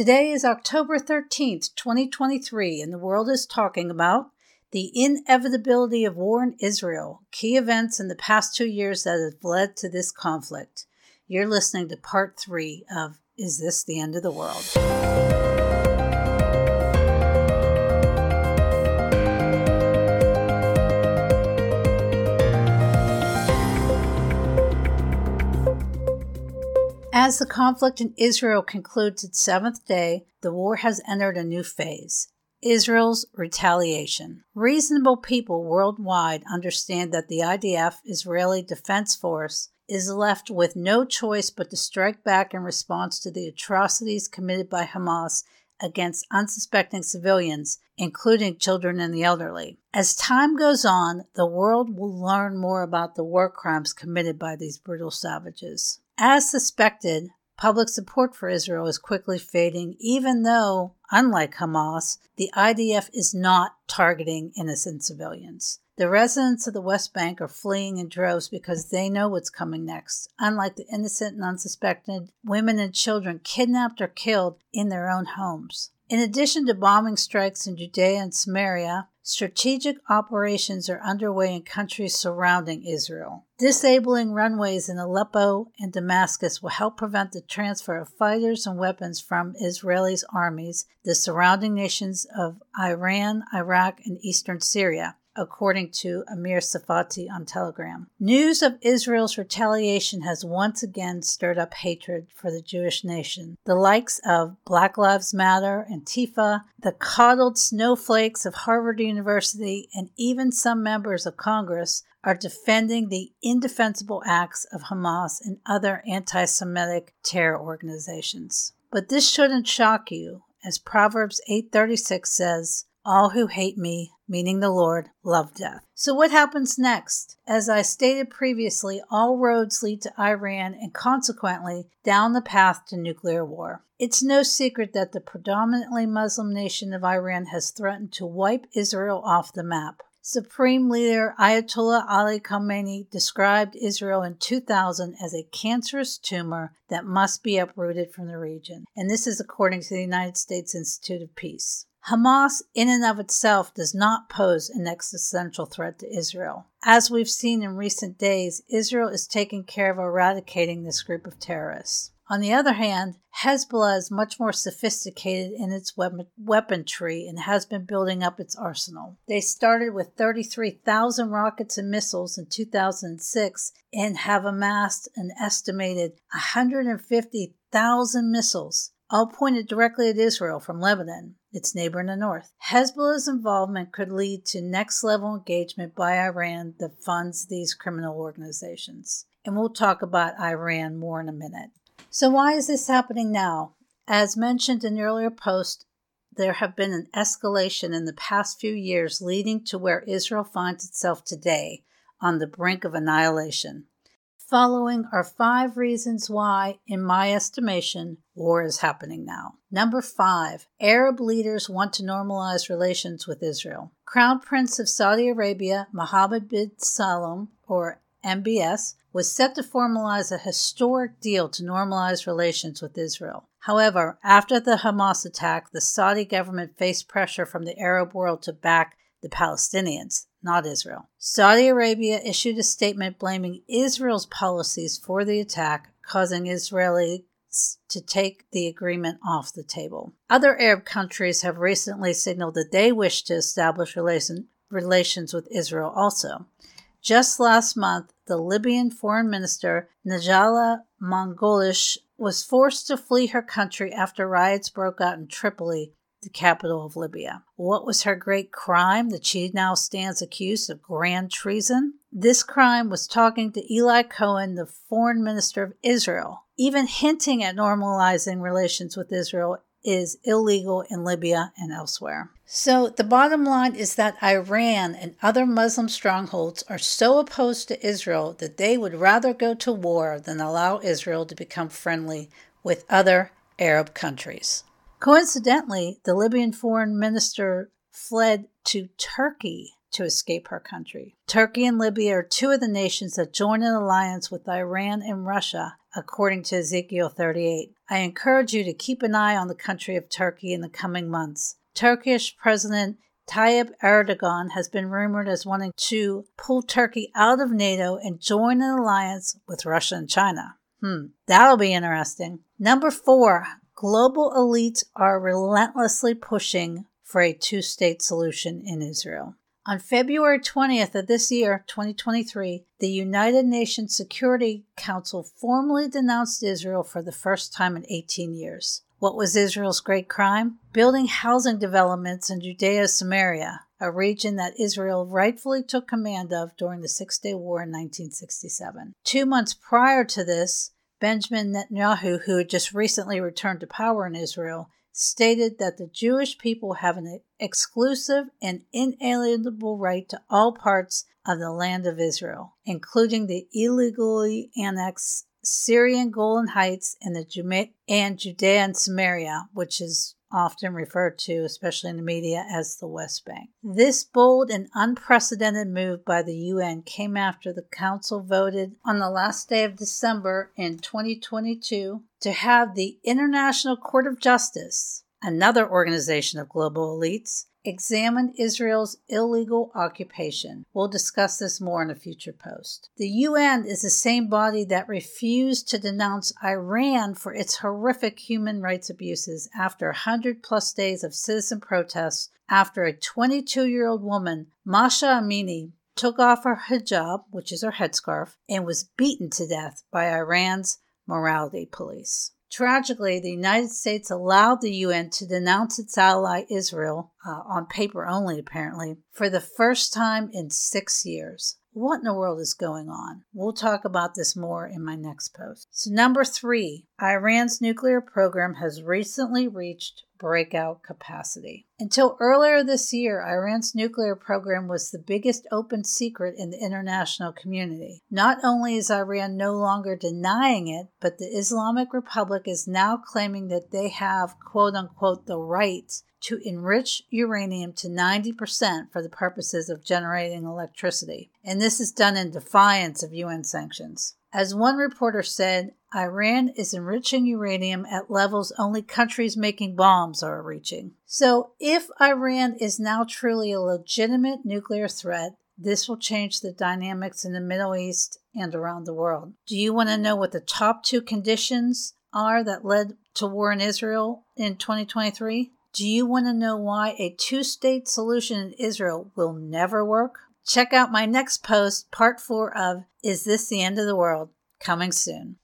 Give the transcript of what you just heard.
Today is October 13th, 2023, and the world is talking about the inevitability of war in Israel, key events in the past two years that have led to this conflict. You're listening to part three of Is This the End of the World? As the conflict in Israel concludes its seventh day, the war has entered a new phase. Israel's retaliation. Reasonable people worldwide understand that the IDF, Israeli Defense Force, is left with no choice but to strike back in response to the atrocities committed by Hamas against unsuspecting civilians, including children and the elderly. As time goes on, the world will learn more about the war crimes committed by these brutal savages. As suspected, public support for Israel is quickly fading, even though, unlike Hamas, the IDF is not targeting innocent civilians. The residents of the West Bank are fleeing in droves because they know what's coming next, unlike the innocent and unsuspected women and children kidnapped or killed in their own homes. In addition to bombing strikes in Judea and Samaria, Strategic operations are underway in countries surrounding Israel. Disabling runways in Aleppo and Damascus will help prevent the transfer of fighters and weapons from Israelis' armies, the surrounding nations of Iran, Iraq, and eastern Syria according to Amir Tsarfati on Telegram. News of Israel's retaliation has once again stirred up hatred for the Jewish nation. The likes of Black Lives Matter, Antifa, the coddled snowflakes of Harvard University, and even some members of Congress are defending the indefensible acts of Hamas and other anti Semitic terror organizations. But this shouldn't shock you, as Proverbs 8:36 says, all who hate me, meaning the Lord, love death. So, what happens next? As I stated previously, all roads lead to Iran and consequently down the path to nuclear war. It's no secret that the predominantly Muslim nation of Iran has threatened to wipe Israel off the map. Supreme leader Ayatollah Ali Khamenei described Israel in 2000 as a cancerous tumor that must be uprooted from the region. And this is according to the United States Institute of Peace. Hamas, in and of itself, does not pose an existential threat to Israel. As we've seen in recent days, Israel is taking care of eradicating this group of terrorists. On the other hand, Hezbollah is much more sophisticated in its weaponry and has been building up its arsenal. They started with 33,000 rockets and missiles in 2006 and have amassed an estimated 150,000 missiles all pointed directly at Israel from Lebanon, its neighbor in the north. Hezbollah's involvement could lead to next level engagement by Iran that funds these criminal organizations. And we'll talk about Iran more in a minute. So, why is this happening now? As mentioned in the earlier post, there have been an escalation in the past few years leading to where Israel finds itself today on the brink of annihilation. Following are five reasons why, in my estimation, war is happening now. Number five, Arab leaders want to normalize relations with Israel. Crown Prince of Saudi Arabia, Mohammed bin Salman, or MBS, was set to formalize a historic deal to normalize relations with Israel. However, after the Hamas attack, the Saudi government faced pressure from the Arab world to back the Palestinians not Israel. Saudi Arabia issued a statement blaming Israel's policies for the attack, causing Israelis to take the agreement off the table. Other Arab countries have recently signaled that they wish to establish relation, relations with Israel also. Just last month, the Libyan foreign minister Najala Mangoush was forced to flee her country after riots broke out in Tripoli the capital of Libya. What was her great crime that she now stands accused of grand treason? This crime was talking to Eli Cohen, the foreign minister of Israel. Even hinting at normalizing relations with Israel is illegal in Libya and elsewhere. So, the bottom line is that Iran and other Muslim strongholds are so opposed to Israel that they would rather go to war than allow Israel to become friendly with other Arab countries. Coincidentally, the Libyan foreign minister fled to Turkey to escape her country. Turkey and Libya are two of the nations that join an alliance with Iran and Russia, according to Ezekiel 38. I encourage you to keep an eye on the country of Turkey in the coming months. Turkish President Tayyip Erdogan has been rumored as wanting to pull Turkey out of NATO and join an alliance with Russia and China. Hmm, that'll be interesting. Number four, global elites are relentlessly pushing for a two state solution in Israel. On February 20th of this year, 2023, the United Nations Security Council formally denounced Israel for the first time in 18 years. What was Israel's great crime? Building housing developments in Judea Samaria, a region that Israel rightfully took command of during the Six Day War in 1967. Two months prior to this, Benjamin Netanyahu, who had just recently returned to power in Israel, stated that the Jewish people have an exclusive and inalienable right to all parts of the land of Israel, including the illegally annexed Syrian Golan Heights and the Judea and Samaria, which is often referred to, especially in the media, as the West Bank. This bold and unprecedented move by the UN came after the Council voted on the last day of December in 2022 to have the International Court of Justice, another organization of global elites, examined Israel's illegal occupation. We'll discuss this more in a future post. The UN is the same body that refused to denounce Iran for its horrific human rights abuses after 100 plus days of citizen protests after a 22 year old woman, Masha Amini, took off her hijab, which is her headscarf, and was beaten to death by Iran's morality police. Tragically, the United States allowed the UN to denounce its ally Israel, uh, on paper only apparently, for the first time in six years. What in the world is going on? We'll talk about this more in my next post. So, number three, Iran's nuclear program has recently reached breakout capacity. Until earlier this year, Iran's nuclear program was the biggest open secret in the international community. Not only is Iran no longer denying it, but the Islamic Republic is now claiming that they have, quote unquote, the right to enrich uranium to 90% for the purposes of generating electricity. And this is done in defiance of UN sanctions. As one reporter said, Iran is enriching uranium at levels only countries making bombs are reaching. So, if Iran is now truly a legitimate nuclear threat, this will change the dynamics in the Middle East and around the world. Do you want to know what the top two conditions are that led to war in Israel in 2023? Do you want to know why a two state solution in Israel will never work? Check out my next post, part four of Is This the End of the World? Coming soon.